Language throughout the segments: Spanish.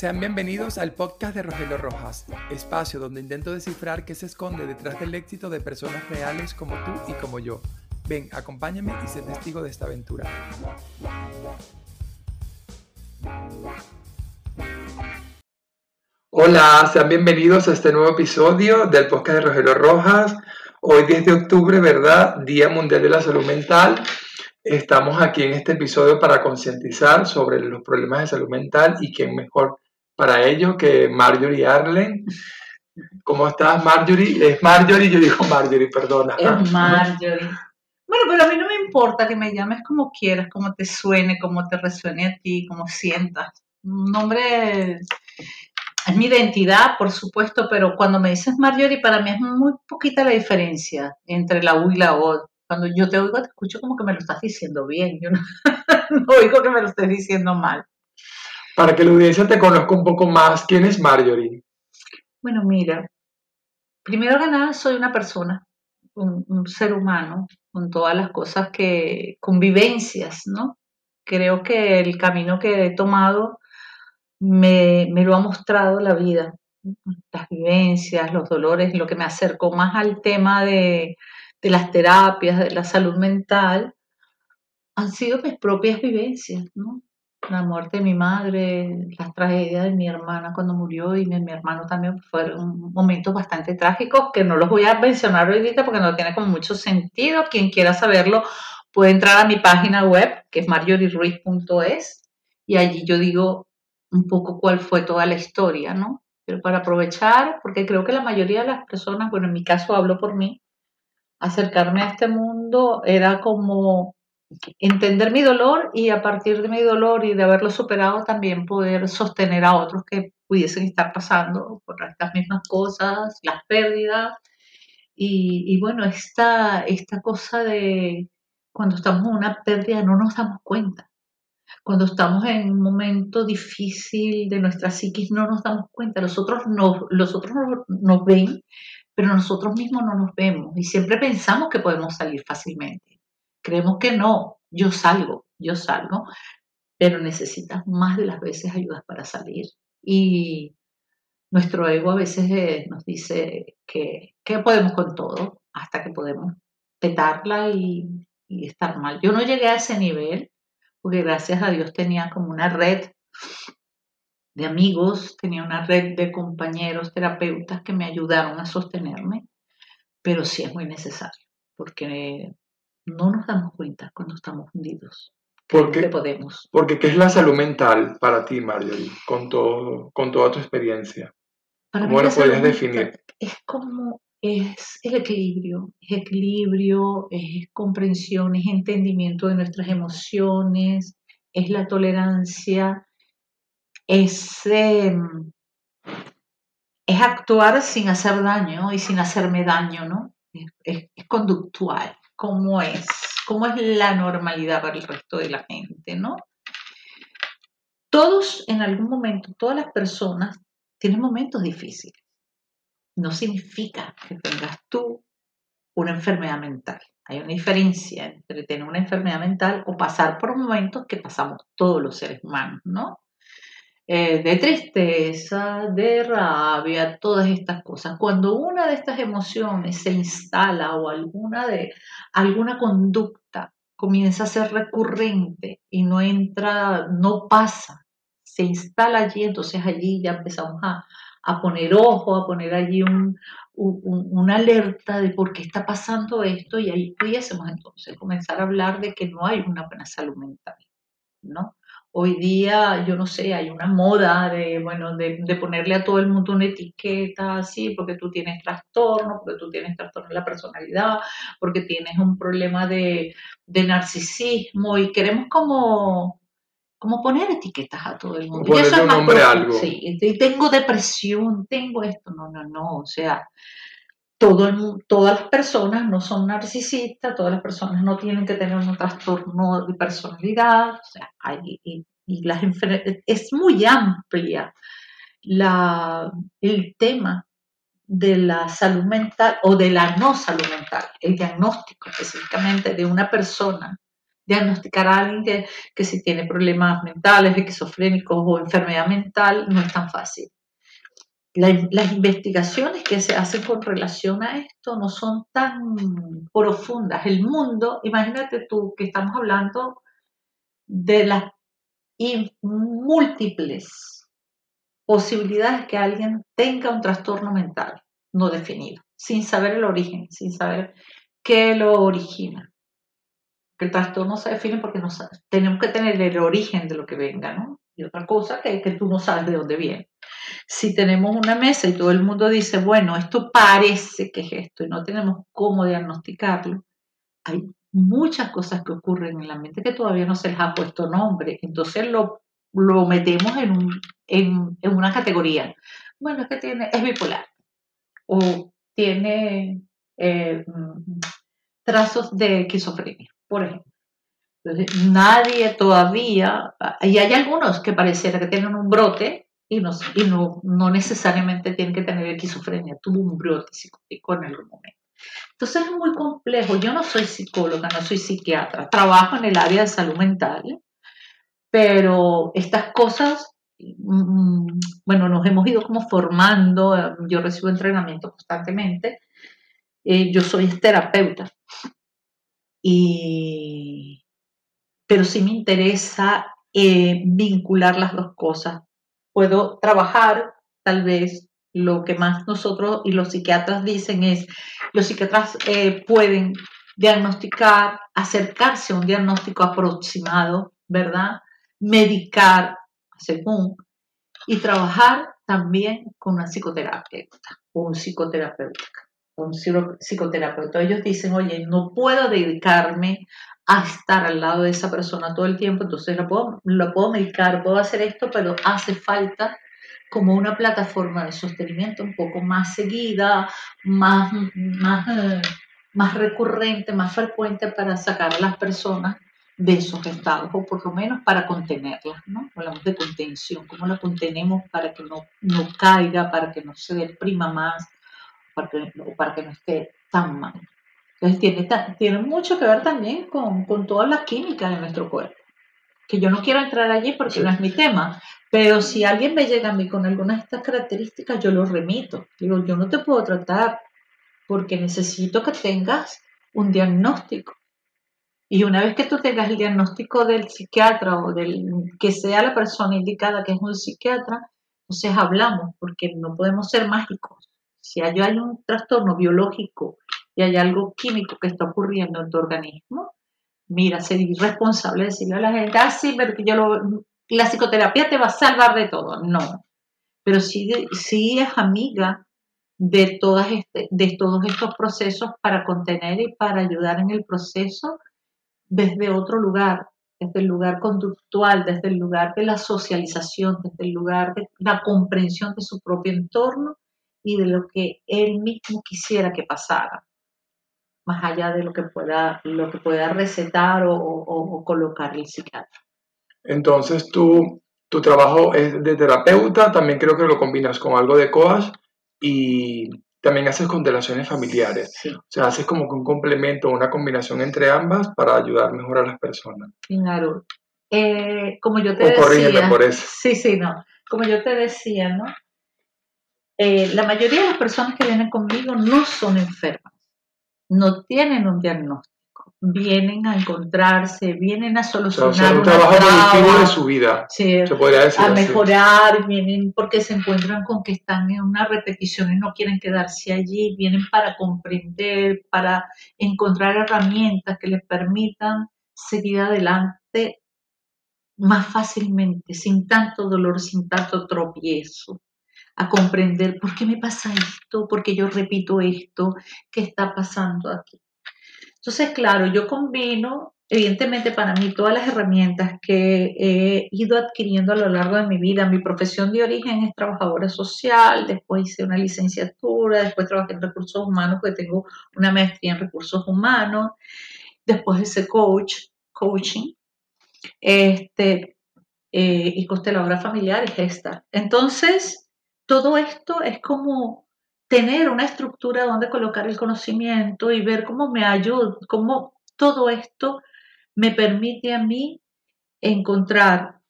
Sean bienvenidos al podcast de Rogelio Rojas, espacio donde intento descifrar qué se esconde detrás del éxito de personas reales como tú y como yo. Ven, acompáñame y sé testigo de esta aventura. Hola, sean bienvenidos a este nuevo episodio del podcast de Rogelio Rojas. Hoy 10 de octubre, ¿verdad? Día Mundial de la Salud Mental. Estamos aquí en este episodio para concientizar sobre los problemas de salud mental y quién mejor para ello que Marjorie Arlen. ¿Cómo estás, Marjorie? Es Marjorie, yo digo Marjorie, perdona. Es Marjorie. Bueno, pero a mí no me importa que me llames como quieras, como te suene, como te resuene a ti, como sientas. Un nombre es mi identidad, por supuesto, pero cuando me dices Marjorie, para mí es muy poquita la diferencia entre la U y la O. Cuando yo te oigo, te escucho como que me lo estás diciendo bien. Yo no, no oigo que me lo estés diciendo mal. Para que la audiencia te conozca un poco más, ¿quién es Marjorie? Bueno, mira, primero que nada soy una persona, un, ser humano, con todas las cosas que, convivencias, ¿no? Creo que el camino que he tomado me, me lo ha mostrado la vida, las vivencias, los dolores, lo que me acercó más al tema de, de las terapias, de la salud mental, han sido mis propias vivencias, ¿no? La muerte de mi madre, las tragedias de mi hermana cuando murió y mi, mi hermano también fueron momentos bastante trágicos que no los voy a mencionar ahorita porque no tiene como mucho sentido. Quien quiera saberlo puede entrar a mi página web que es marjorieruiz.es y allí yo digo un poco cuál fue toda la historia, ¿no? Pero para aprovechar, porque creo que la mayoría de las personas, bueno, en mi caso hablo por mí, acercarme a este mundo era como entender mi dolor y a partir de mi dolor y de haberlo superado también poder sostener a otros que pudiesen estar pasando por estas mismas cosas, las pérdidas. Y, bueno, esta, esta cosa de cuando estamos en una pérdida no nos damos cuenta. Cuando estamos en un momento difícil de nuestra psiquis no nos damos cuenta. Los otros, no, los otros nos ven, pero nosotros mismos no nos vemos y siempre pensamos que podemos salir fácilmente. Creemos que no, yo salgo, yo salgo, pero necesitas más de las veces ayudas para salir. Y nuestro ego a veces eh, nos dice que, que, podemos con todo hasta que podemos petarla y, y estar mal. Yo no llegué a ese nivel porque gracias a Dios tenía como una red de amigos, tenía una red de compañeros terapeutas que me ayudaron a sostenerme, pero sí es muy necesario, porque no nos damos cuenta cuando estamos hundidos. Porque, podemos. Porque ¿qué es la salud mental para ti, Marjorie, con, todo, con toda tu experiencia? ¿Cómo lo puedes definir? Es como es el equilibrio, es equilibrio, es comprensión, es entendimiento de nuestras emociones, es la tolerancia, es, em, es actuar sin hacer daño y sin hacerme daño, ¿no? Es, conductual, como es, cómo es la normalidad para el resto de la gente, ¿no? Todos en algún momento, todas las personas tienen momentos difíciles. No significa que tengas tú una enfermedad mental. Hay una diferencia entre tener una enfermedad mental o pasar por momentos que pasamos todos los seres humanos, ¿no? Eh, de tristeza, de rabia, todas estas cosas. Cuando una de estas emociones se instala o alguna de alguna conducta comienza a ser recurrente y no entra, no pasa, se instala allí, entonces allí ya empezamos a, poner ojo, a poner allí un, una alerta de por qué está pasando esto y ahí pudiésemos entonces comenzar a hablar de que no hay una buena salud mental, ¿no? Hoy día, yo no sé, hay una moda de, bueno, de, ponerle a todo el mundo una etiqueta así, porque tú tienes trastorno, porque tú tienes trastorno de la personalidad, porque tienes un problema de, narcisismo y queremos como, como poner etiquetas a todo el mundo. Y eso es nombre algo. Sí, tengo depresión, tengo esto, no, no, no, o sea, todas las personas no son narcisistas, todas las personas no tienen que tener un trastorno de personalidad, o sea, hay, y, las es muy amplia el tema de la salud mental o de la no salud mental, el diagnóstico específicamente de una persona diagnosticar a alguien que, que si tiene problemas mentales, esquizofrénicos o enfermedad mental, no es tan fácil. Las investigaciones que se hacen con relación a esto no son tan profundas. El mundo, imagínate tú que estamos hablando de las múltiples posibilidades que alguien tenga un trastorno mental no definido, sin saber el origen, sin saber qué lo origina. El trastorno se define porque no tenemos que tener el origen de lo que venga, ¿no? Otra cosa que, que tú no sabes de dónde viene. Si tenemos una mesa y todo el mundo dice, bueno, esto parece que es esto y no tenemos cómo diagnosticarlo, hay muchas cosas que ocurren en la mente que todavía no se les ha puesto nombre. Entonces lo, lo metemos en, un, en, en, una categoría. Bueno, es que tiene, es bipolar o tiene eh, trazos de esquizofrenia, por ejemplo. Entonces, nadie todavía, y hay algunos que pareciera que tienen un brote y, no, y no, no necesariamente tienen que tener esquizofrenia, tuvo un brote psicótico en algún momento. Entonces es muy complejo. Yo no soy psicóloga, no soy psiquiatra, trabajo en el área de salud mental, pero estas cosas, mm, bueno, nos hemos ido como formando, yo recibo entrenamiento constantemente, eh, yo soy terapeuta, y, pero sí me interesa eh, vincular las dos cosas. Puedo trabajar tal vez lo que más nosotros y los psiquiatras dicen es, los psiquiatras eh, pueden diagnosticar, acercarse a un diagnóstico aproximado, ¿verdad? Medicar según y trabajar también con una psicoterapeuta o un psicoterapeuta. Un psicoterapeuta. Ellos dicen, oye, no puedo dedicarme a estar al lado de esa persona todo el tiempo, entonces lo puedo, lo puedo medicar, puedo hacer esto, pero hace falta como una plataforma de sostenimiento un poco más seguida, más, más, eh, más recurrente, más frecuente para sacar a las personas de esos estados, o por lo menos para contenerlas, ¿no? Hablamos de contención, cómo la contenemos para que no, no caiga, para que no se deprima más, para que, para que no esté tan mal. Entonces tiene, tiene mucho que ver también con, con toda la química de nuestro cuerpo que yo no quiero entrar allí porque no es mi tema, pero si alguien me llega a mí con algunas de estas características, yo lo remito. Digo, yo no te puedo tratar porque necesito que tengas un diagnóstico. Y una vez que tú tengas el diagnóstico del psiquiatra o del que sea la persona indicada que es un psiquiatra, entonces hablamos, porque no podemos ser mágicos. Si hay, hay un trastorno biológico y hay algo químico que está ocurriendo en tu organismo, mira, ser irresponsable decirle a la gente, ah, sí, pero que yo lo, la psicoterapia te va a salvar de todo. No, pero sí, sí es amiga de, todas este, de todos estos procesos para contener y para ayudar en el proceso desde otro lugar, desde el lugar conductual, desde el lugar de la socialización, desde el lugar de la comprensión de su propio entorno y de lo que él mismo quisiera que pasara más allá de lo que pueda, lo que pueda recetar o, colocar el psiquiatra. Entonces, tú, tu trabajo es de terapeuta, también creo que lo combinas con algo de coach y también haces constelaciones familiares. O sea, haces como que un complemento, una combinación entre ambas para ayudar mejor a las personas. Claro. Eh, como yo te decía. por eso. Sí, sí, no. Como yo te decía, ¿no? Eh, la mayoría de las personas que vienen conmigo no son enfermas no tienen un diagnóstico, vienen a encontrarse, vienen a solucionar un trabajo productivo de su vida, se podría decir a mejorar, vienen porque se encuentran con que están en una repetición y no quieren quedarse allí, vienen para comprender, para encontrar herramientas que les permitan seguir adelante más fácilmente, sin tanto dolor, sin tanto tropiezo a comprender por qué me pasa esto, por qué yo repito esto, qué está pasando aquí. Entonces, claro, yo combino, evidentemente para mí, todas las herramientas que he ido adquiriendo a lo largo de mi vida. Mi profesión de origen es trabajadora social, después hice una licenciatura, después trabajé en recursos humanos, porque tengo una maestría en recursos humanos, después hice coach, coaching, este, eh, y consteladora familiar y gesta. Entonces, todo esto es como tener una estructura donde colocar el conocimiento y ver cómo me ayuda, cómo todo esto me permite a mí encontrar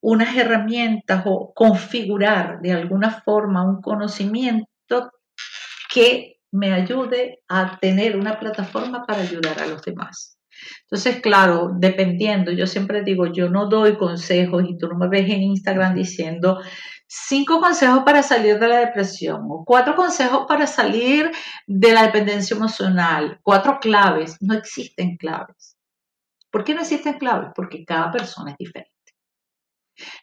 unas herramientas o configurar de alguna forma un conocimiento que me ayude a tener una plataforma para ayudar a los demás. Entonces, claro, dependiendo, yo siempre digo, yo no doy consejos y tú no me ves en Instagram diciendo cinco consejos para salir de la depresión o cuatro consejos para salir de la dependencia emocional, cuatro claves. No existen claves. ¿Por qué no existen claves? Porque cada persona es diferente.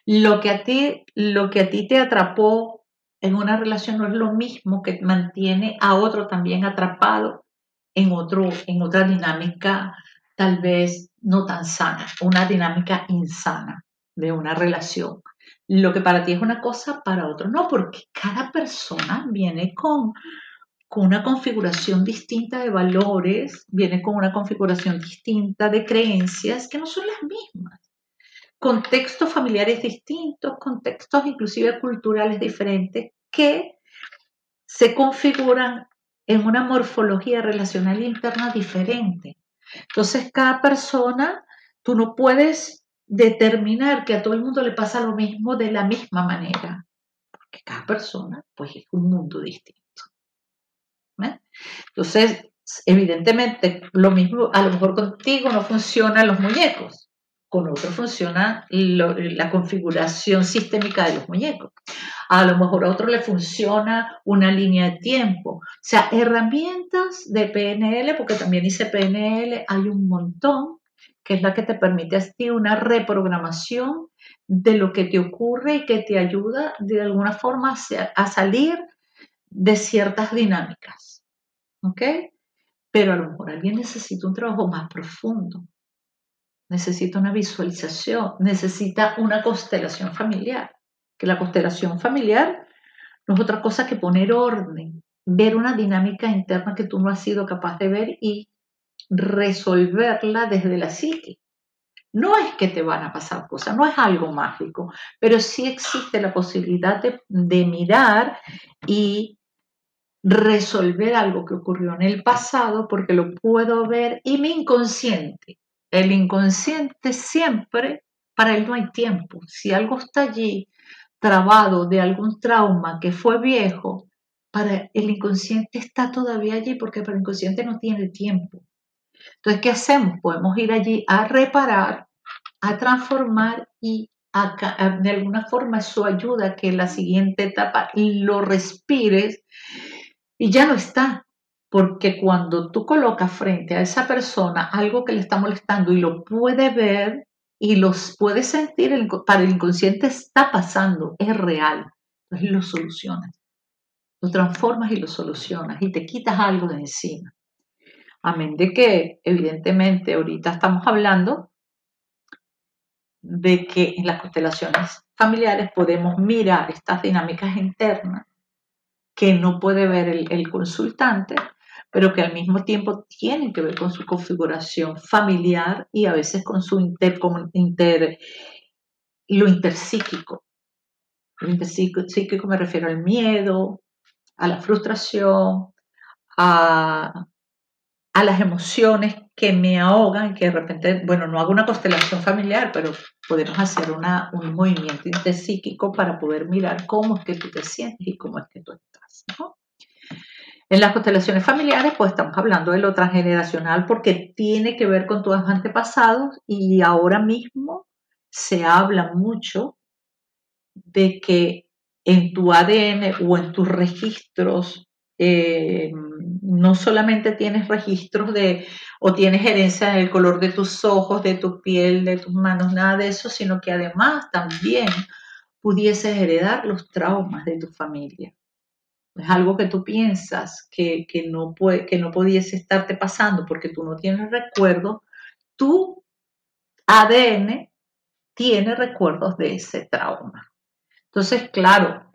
Lo que a ti, lo que a ti te atrapó en una relación no es lo mismo que mantiene a otro también atrapado en, otro, en otra dinámica tal vez no tan sana, una dinámica insana de una relación. Lo que para ti es una cosa, para otro no, porque cada persona viene con, una configuración distinta de valores, viene con una configuración distinta de creencias que no son las mismas. Contextos familiares distintos, contextos inclusive culturales diferentes que se configuran en una morfología relacional interna diferente. Entonces, cada persona, tú no puedes determinar que a todo el mundo le pasa lo mismo de la misma manera, porque cada persona, pues, es un mundo distinto. Entonces, evidentemente, lo mismo, a lo mejor contigo no funcionan los muñecos, con otro funciona la configuración sistémica de los muñecos. A lo mejor a otro le funciona una línea de tiempo. O sea, herramientas de PNL, porque también dice PNL, hay un montón, que es la que te permite a ti una reprogramación de lo que te ocurre y que te ayuda de alguna forma a salir de ciertas dinámicas. ¿Ok? Pero a lo mejor alguien necesita un trabajo más profundo necesita una visualización, necesita una constelación familiar, que la constelación familiar no es otra cosa que poner orden, ver una dinámica interna que tú no has sido capaz de ver y resolverla desde la psique. No es que te van a pasar cosas, no es algo mágico, pero sí existe la posibilidad de, mirar y resolver algo que ocurrió en el pasado porque lo puedo ver y mi inconsciente el inconsciente siempre, para él no hay tiempo. Si algo está allí trabado de algún trauma que fue viejo, para el inconsciente está todavía allí porque para el inconsciente no tiene tiempo. Entonces, ¿qué hacemos? Podemos ir allí a reparar, a transformar y de alguna forma eso ayuda a que la siguiente etapa lo respires y ya no está. Porque cuando tú colocas frente a esa persona algo que le está molestando y lo puede ver y los puede sentir, para el inconsciente está pasando, es real. Entonces lo solucionas. Lo transformas y lo solucionas y te quitas algo de encima. Amén de que, evidentemente, ahorita estamos hablando de que en las constelaciones familiares podemos mirar estas dinámicas internas que no puede ver el, consultante pero que al mismo tiempo tienen que ver con su configuración familiar y a veces con su inter, inter lo interpsíquico. Lo interpsíquico me refiero al miedo, a la frustración, a, a las emociones que me ahogan, que de repente, bueno, no hago una constelación familiar, pero podemos hacer una, un movimiento interpsíquico para poder mirar cómo es que tú te sientes y cómo es que tú estás. En las constelaciones familiares, pues estamos hablando de lo transgeneracional porque tiene que ver con tus antepasados y ahora mismo se habla mucho de que en tu ADN o en tus registros eh, no solamente tienes registros de o tienes herencia en el color de tus ojos, de tu piel, de tus manos, nada de eso, sino que además también pudieses heredar los traumas de tu familia es algo que tú piensas que, no puede, que no pudiese estarte pasando porque tú no tienes recuerdo, tu ADN tiene recuerdos de ese trauma. Entonces, claro,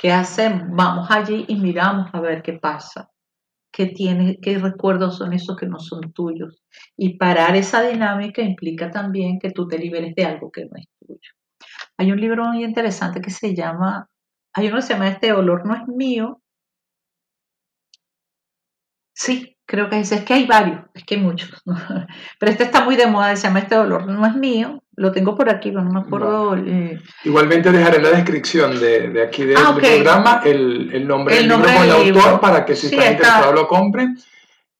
¿qué hacemos? Vamos allí y miramos a ver qué pasa. ¿Qué, tiene, qué recuerdos son esos que no son tuyos? Y parar esa dinámica implica también que tú te liberes de algo que no es tuyo. Hay un libro muy interesante que se llama hay uno que se llama Este olor no es mío. Sí, creo que es, es que hay varios, es que hay muchos. Pero este está muy de moda, se llama Este dolor. No es mío, lo tengo por aquí, pero no me acuerdo. Eh. Igualmente dejaré en la descripción de, de aquí del ah, programa el, el, nombre del libro con el autor para que si están interesados lo compren.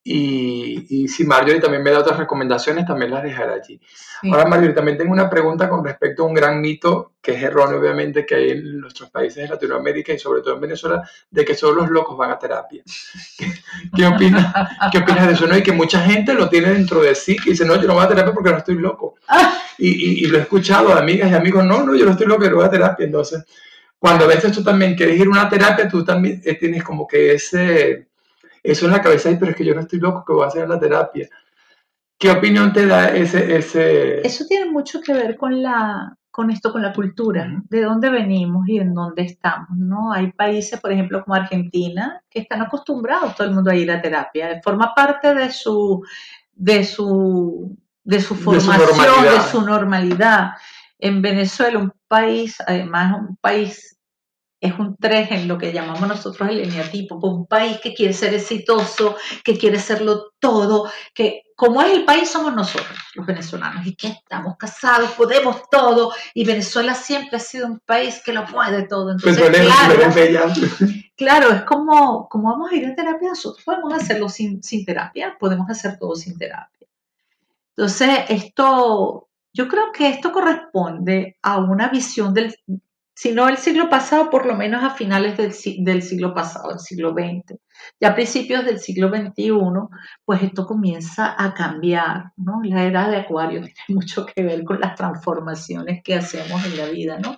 Y, y, si Marjorie también me da otras recomendaciones, también las dejaré allí. Ahora, Marjorie, también tengo una pregunta con respecto a un gran mito que es erróneo, obviamente, que hay en nuestros países de Latinoamérica y sobre todo en Venezuela, de que solo los locos van a terapia. ¿Qué, opinas, ¿Qué opinas de eso? ¿no? Y que mucha gente lo tiene dentro de sí, que dice, no, yo no voy a terapia porque no estoy loco. Y, y, lo he escuchado de amigas y amigos, no, no, yo no estoy loco, yo no voy a terapia. Entonces, cuando a veces tú también quieres ir a una terapia, tú también eh, tienes como que ese eso en la cabeza, pero es que yo no estoy loco, que voy a hacer la terapia. ¿Qué opinión te da ese, ese... Eso tiene mucho que ver con, la, con esto, con la cultura, de dónde venimos y en dónde estamos, ¿no? Hay países, por ejemplo, como Argentina, que están acostumbrados todo el mundo a ir a terapia, forma parte de su, de su, de su formación, de su normalidad. En Venezuela, un país, además un país es un 3 en lo que llamamos nosotros el eneatipo, un país que quiere ser exitoso, que quiere serlo todo, que como es el país somos nosotros, los venezolanos, y que estamos casados, podemos todo, y Venezuela siempre ha sido un país que lo puede todo. Entonces, claro, claro, es como, como vamos a ir a terapia, nosotros podemos hacerlo sin, sin terapia, podemos hacer todo sin terapia. Entonces, esto, yo creo que esto corresponde a una visión del, si no el siglo pasado, por lo menos a finales del, siglo pasado, del siglo XX. Ya a principios del siglo XXI, pues esto comienza a cambiar, ¿no? La era de Acuario tiene mucho que ver con las transformaciones que hacemos en la vida, ¿no?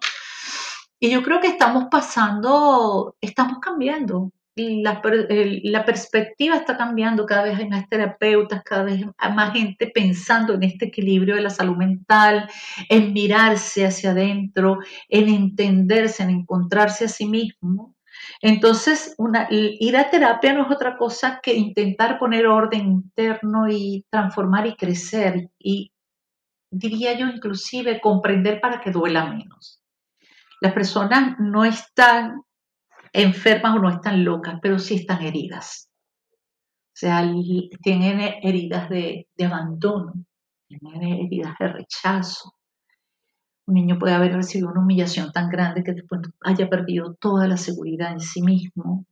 Y yo creo que estamos pasando, estamos cambiando, la, perspectiva está cambiando, cada vez hay más terapeutas, cada vez hay más gente pensando en este equilibrio de la salud mental, en mirarse hacia adentro, en entenderse, en encontrarse a sí mismo. Entonces, ir a terapia no es otra cosa que intentar poner orden interno y transformar y crecer y diría yo inclusive comprender para que duela menos. Las personas no están enfermas o no están locas, pero sí están heridas. O sea, tienen heridas de, abandono, tienen heridas de rechazo. Un niño puede haber recibido una humillación tan grande que después haya perdido toda la seguridad en sí mismo.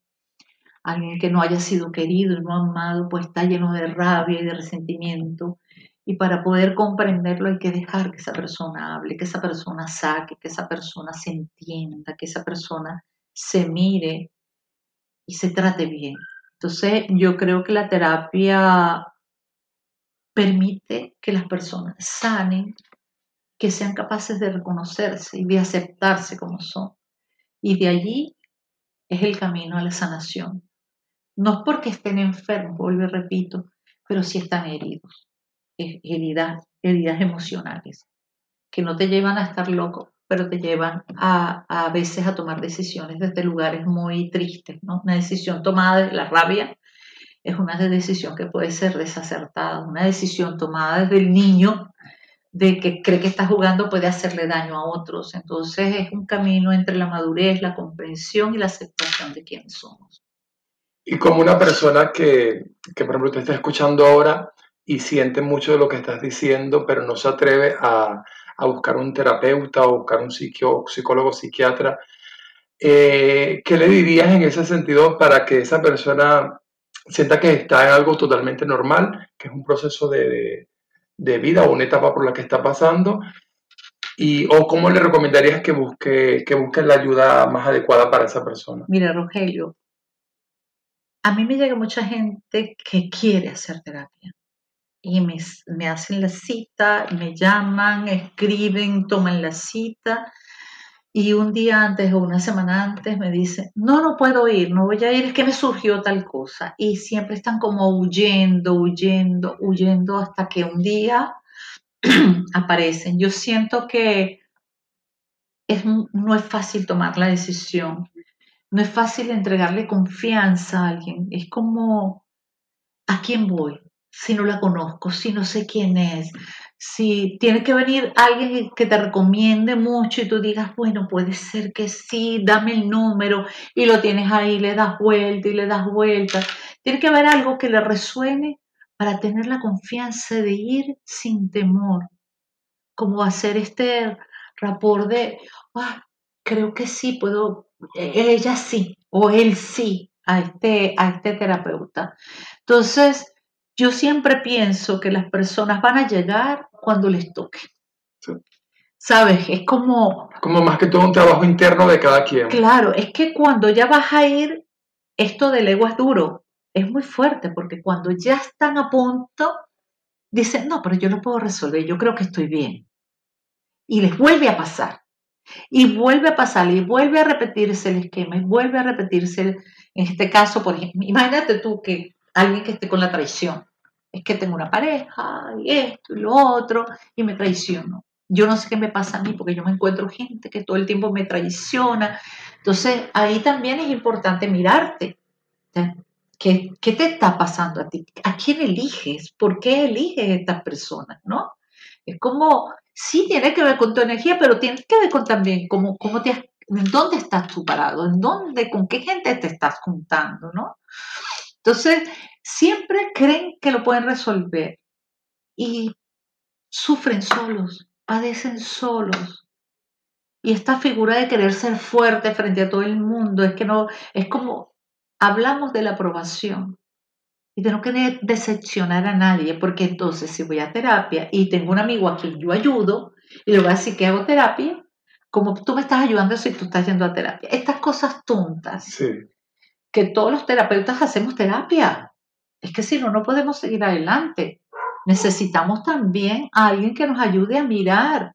Alguien que no haya sido querido y no amado, pues está lleno de rabia y de resentimiento. Y para poder comprenderlo hay que dejar que esa persona hable, que esa persona saque, que esa persona se entienda, que esa persona se mire y se trate bien. Entonces, yo creo que la terapia permite que las personas sanen, que sean capaces de reconocerse y de aceptarse como son. Y de allí es el camino a la sanación. No es porque estén enfermos, vuelvo y repito, pero sí están heridos, heridas, heridas emocionales, que no te llevan a estar loco, pero te llevan a, a veces a tomar decisiones desde lugares muy tristes, ¿no? Una decisión tomada de la rabia es una decisión que puede ser desacertada, una decisión tomada desde el niño de que cree que está jugando puede hacerle daño a otros. Entonces es un camino entre la madurez, la comprensión y la aceptación de quiénes somos. Y como una persona que, que por ejemplo, te está escuchando ahora y siente mucho de lo que estás diciendo, pero no se atreve a, a buscar un terapeuta o buscar un psicólogo, psiquiatra. Eh, ¿Qué le dirías en ese sentido para que esa persona sienta que está en algo totalmente normal, que es un proceso de, vida o una etapa por la que está pasando? Y, ¿O cómo le recomendarías que busque, que busque la ayuda más adecuada para esa persona? Mira, Rogelio, a mí me llega mucha gente que quiere hacer terapia y me, hacen la cita, me llaman, escriben, toman la cita y un día antes o una semana antes me dicen, no, no puedo ir, no voy a ir, es que me surgió tal cosa. Y siempre están como huyendo, huyendo, huyendo hasta que un día aparecen. Yo siento que es, no es fácil tomar la decisión, no es fácil entregarle confianza a alguien, es como, ¿a quién voy? Si no la conozco, si no sé quién es, si tiene que venir alguien que te recomiende mucho y tú digas, bueno, puede ser que sí, dame el número y lo tienes ahí, le das vuelta y le das vuelta. Tiene que haber algo que le resuene para tener la confianza de ir sin temor, como hacer este rapor de, ah, creo que sí, puedo, e-, ella sí o él sí a este, a este terapeuta. Entonces, yo siempre pienso que las personas van a llegar cuando les toque. ¿Sabes? Es como... Como más que todo un trabajo interno de cada quien. Claro, es que cuando ya vas a ir, esto del ego es duro, es muy fuerte, porque cuando ya están a punto, dicen, no, pero yo no puedo resolver, yo creo que estoy bien. Y les vuelve a pasar. Y vuelve a pasar, y vuelve a repetirse el esquema, y vuelve a repetirse, en este caso, por ejemplo, imagínate tú que alguien que esté con la traición, es que tengo una pareja y esto y lo otro y me traiciono. Yo no sé qué me pasa a mí porque yo me encuentro gente que todo el tiempo me traiciona. Entonces ahí también es importante mirarte. ¿Qué, ¿Qué, te está pasando a ti? ¿A quién eliges? ¿Por qué eliges estas personas? ¿No? Es como, sí tiene que ver con tu energía, pero tiene que ver con también cómo, cómo te, en dónde estás tú parado, en dónde, con qué gente te estás juntando, ¿no? Entonces, siempre creen que lo pueden resolver y sufren solos, padecen solos. Y esta figura de querer ser fuerte frente a todo el mundo, es que no, es como hablamos de la aprobación y de no querer decepcionar a nadie, porque entonces si voy a terapia y tengo un amigo a quien yo ayudo y le voy a decir que hago terapia, como tú me estás ayudando si tú estás yendo a terapia. Estas cosas tontas que todos los terapeutas hacemos terapia es que si no, no podemos seguir adelante. Necesitamos también a alguien que nos ayude a mirar,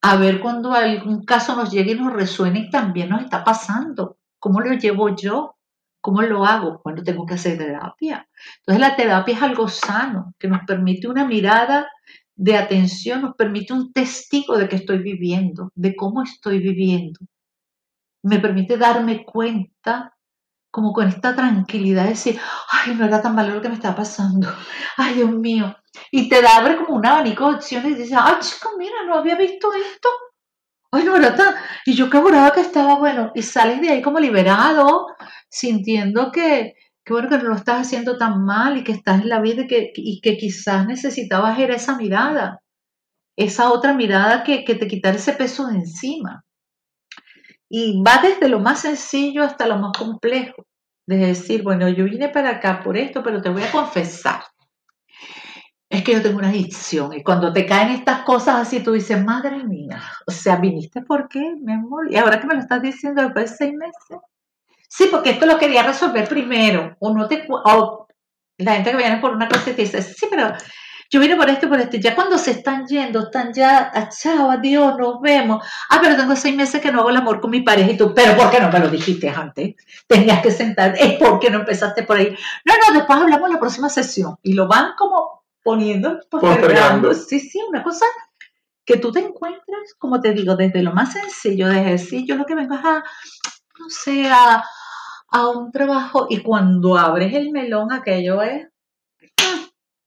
a ver cuando algún caso nos llegue y nos resuene y también nos está pasando. ¿Cómo lo llevo yo? ¿Cómo lo hago? Bueno, tengo que hacer terapia. Entonces la terapia es algo sano, que nos permite una mirada de atención, nos permite un testigo de que estoy viviendo, de cómo estoy viviendo. Me permite darme cuenta como con esta tranquilidad de decir, ay, no era tan malo lo que me estaba pasando, ay, Dios mío. Y te da abre como un abanico de opciones y dices, ay, chico, mira, no había visto esto. Ay, no era tan... Y yo que que estaba bueno. Y sales de ahí como liberado, sintiendo que, que bueno, que no lo estás haciendo tan mal y que estás en la vida y que, y que quizás necesitabas era esa mirada, esa otra mirada que, que te quitara ese peso de encima. Y va desde lo más sencillo hasta lo más complejo. De decir, bueno, yo vine para acá por esto, pero te voy a confesar. Es que yo tengo una adicción. Y cuando te caen estas cosas así, tú dices, madre mía, o sea, ¿viniste por qué, mi amor? Y ahora que me lo estás diciendo después de seis meses. Sí, porque esto lo quería resolver primero. O no te. O la gente que viene por una cosa y te dice, sí, pero yo vine por esto y por esto. Ya cuando se están yendo, están ya, ah, chao, adiós, nos vemos. Ah, pero tengo seis meses que no hago el amor con mi pareja y tú, pero ¿por qué no me lo dijiste antes? Tenías que sentar, es porque no empezaste por ahí. No, no, después hablamos en la próxima sesión. Y lo van como poniendo, postergando. Sí, sí, una cosa que tú te encuentras, como te digo, desde lo más sencillo, de decir, yo lo que vengo es a, no sé, a, a un trabajo y cuando abres el melón aquello es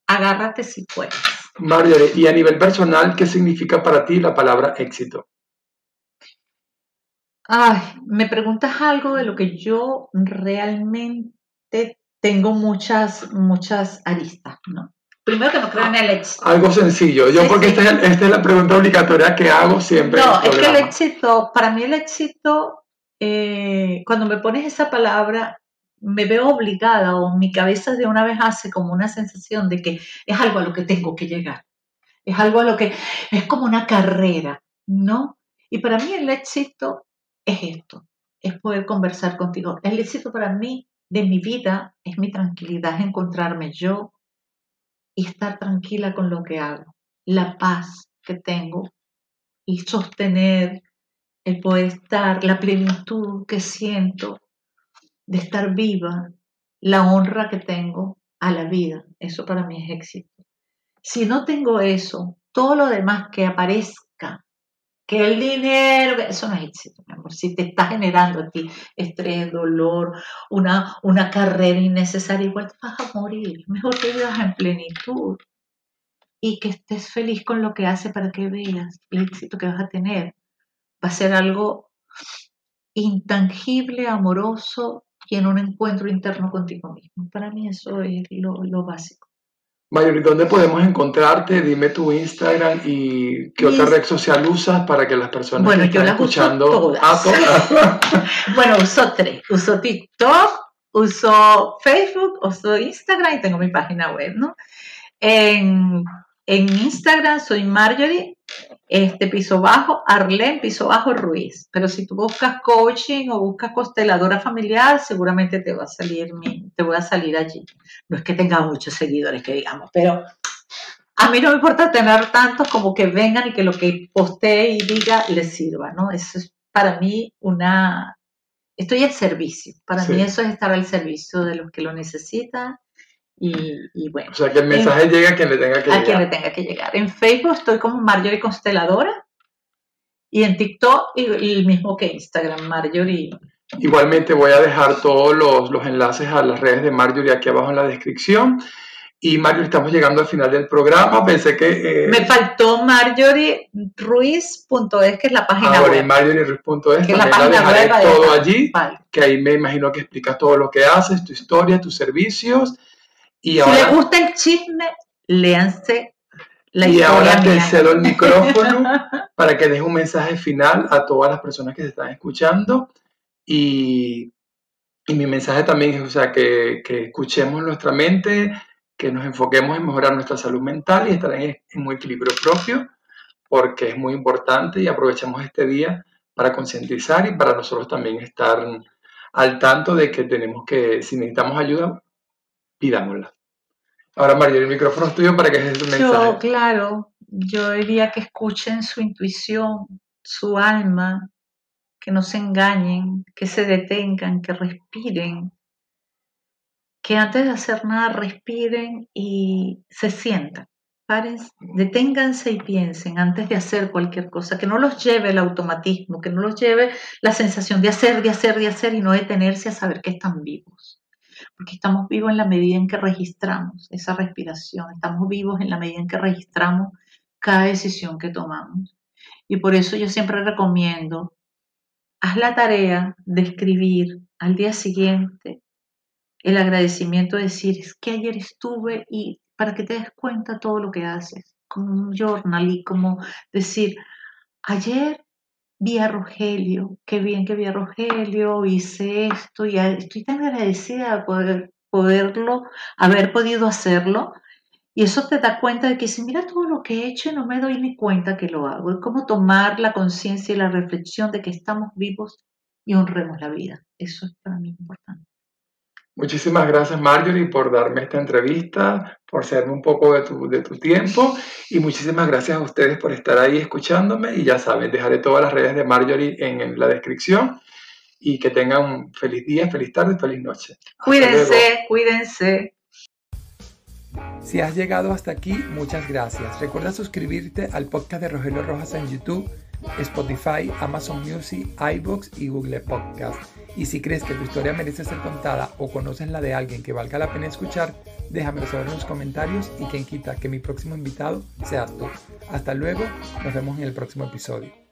agárrate si puedes. Marjorie, y a nivel personal, ¿qué significa para ti la palabra éxito? Ay, me preguntas algo de lo que yo realmente tengo muchas, muchas aristas, ¿no? Primero que no creo en el éxito. Algo sencillo. Yo porque Esta, es, la pregunta obligatoria que hago siempre. No, es que el éxito, para mí el éxito, eh, cuando me pones esa palabra, me veo obligada o mi cabeza de una vez hace como una sensación de que es algo a lo que tengo que llegar. Es algo a lo que es como una carrera, ¿no? Y para mí el éxito es esto, es poder conversar contigo. El éxito para mí de mi vida es mi tranquilidad, es encontrarme yo y estar tranquila con lo que hago, la paz que tengo y sostener el poder estar, la plenitud que siento de estar viva, la honra que tengo a la vida. Eso para mí es éxito. Si no tengo eso, todo lo demás que aparezca que el dinero, eso no es éxito, mi amor. Si te está generando a ti estrés, dolor, una, una carrera innecesaria, igual te vas a morir. Mejor que vivas en plenitud y que estés feliz con lo que hace para que veas el éxito que vas a tener. Va a ser algo intangible, amoroso y en un encuentro interno contigo mismo. Para mí eso es lo, lo básico. Mayor, ¿dónde podemos encontrarte? Dime tu Instagram y qué otra red social usas para que las personas bueno, que yo están las escuchando uso todas. Ah, todas. bueno, uso tres. Uso TikTok, uso Facebook, uso Instagram y tengo mi página web, ¿no? En, en Instagram soy Marjorie, este piso bajo, Arlen, piso bajo Ruiz. Pero si tú buscas coaching o buscas consteladora familiar, seguramente te va a salir mi, te voy a salir allí. No es que tenga muchos seguidores, que digamos, pero a mí no me importa tener tantos como que vengan y que lo que postee y diga les sirva, ¿no? Eso es para mí una... Estoy al servicio. Para Sí. mí eso es estar al servicio de los que lo necesitan y, y bueno O sea, que el mensaje llegue a quien le tenga que a quien le llegar. tenga que llegar. En Facebook estoy como Marjorie Consteladora y en TikTok y- y el mismo que Instagram, Marjorie. Igualmente voy a dejar todos los, los enlaces a las redes de Marjorie aquí abajo en la descripción. Y Marjorie, estamos llegando al final del programa. Pensé que... eh, Me faltó marjorieruiz.es, que es la página ahora web. marjorieruiz.es Que es la también la página dejaré web, todo allí. Vale. que ahí me imagino que explicas todo lo que haces, tu historia, tus servicios. Y Si ahora, les gusta el chisme, léanse la y ahora historia te mía. cedo el micrófono para que des un mensaje final a todas las personas que se están escuchando. Y, y mi mensaje también es, o sea, que, que escuchemos nuestra mente, que nos enfoquemos en mejorar nuestra salud mental y estar en, en un equilibrio propio, porque es muy importante y aprovechemos este día para concientizar y para nosotros también estar al tanto de que tenemos que, si necesitamos ayuda, pidámosla. Ahora, María, el micrófono es tuyo para que tu Yo, mensaje. claro, yo diría que escuchen su intuición, su alma, que no se engañen, que se detengan, que respiren, que antes de hacer nada respiren y se sientan. Paren, deténganse y piensen antes de hacer cualquier cosa, que no los lleve el automatismo, que no los lleve la sensación de hacer, de hacer, de hacer y no detenerse a saber que están vivos. Porque estamos vivos en la medida en que registramos esa respiración, estamos vivos en la medida en que registramos cada decisión que tomamos. Y por eso yo siempre recomiendo, haz la tarea de escribir al día siguiente el agradecimiento, de decir, es que ayer estuve y para que te des cuenta todo lo que haces, como un journal y como decir, ayer vi a Rogelio, qué bien que vi a Rogelio, hice esto y estoy tan agradecida de poder, poderlo, haber podido hacerlo. Y eso te da cuenta de que si mira todo lo que he hecho y no me doy ni cuenta que lo hago. Es como tomar la conciencia y la reflexión de que estamos vivos y honremos la vida. Eso es para mí importante. Muchísimas gracias, Marjorie, por darme esta entrevista, por serme un poco de tu, de tu tiempo y muchísimas gracias a ustedes por estar ahí escuchándome y ya saben, dejaré todas las redes de Marjorie en, en la descripción y que tengan un feliz día, feliz tarde, feliz noche. Hasta luego. Cuídense, cuídense. Si has llegado hasta aquí, muchas gracias. Recuerda suscribirte al podcast de Rogelio Rojas en YouTube, Spotify, Amazon Music, iBox y Google Podcast. Y si crees que tu historia merece ser contada o conoces la de alguien que valga la pena escuchar, déjamelo saber en los comentarios y quien quita que mi próximo invitado seas tú. Hasta luego, nos vemos en el próximo episodio.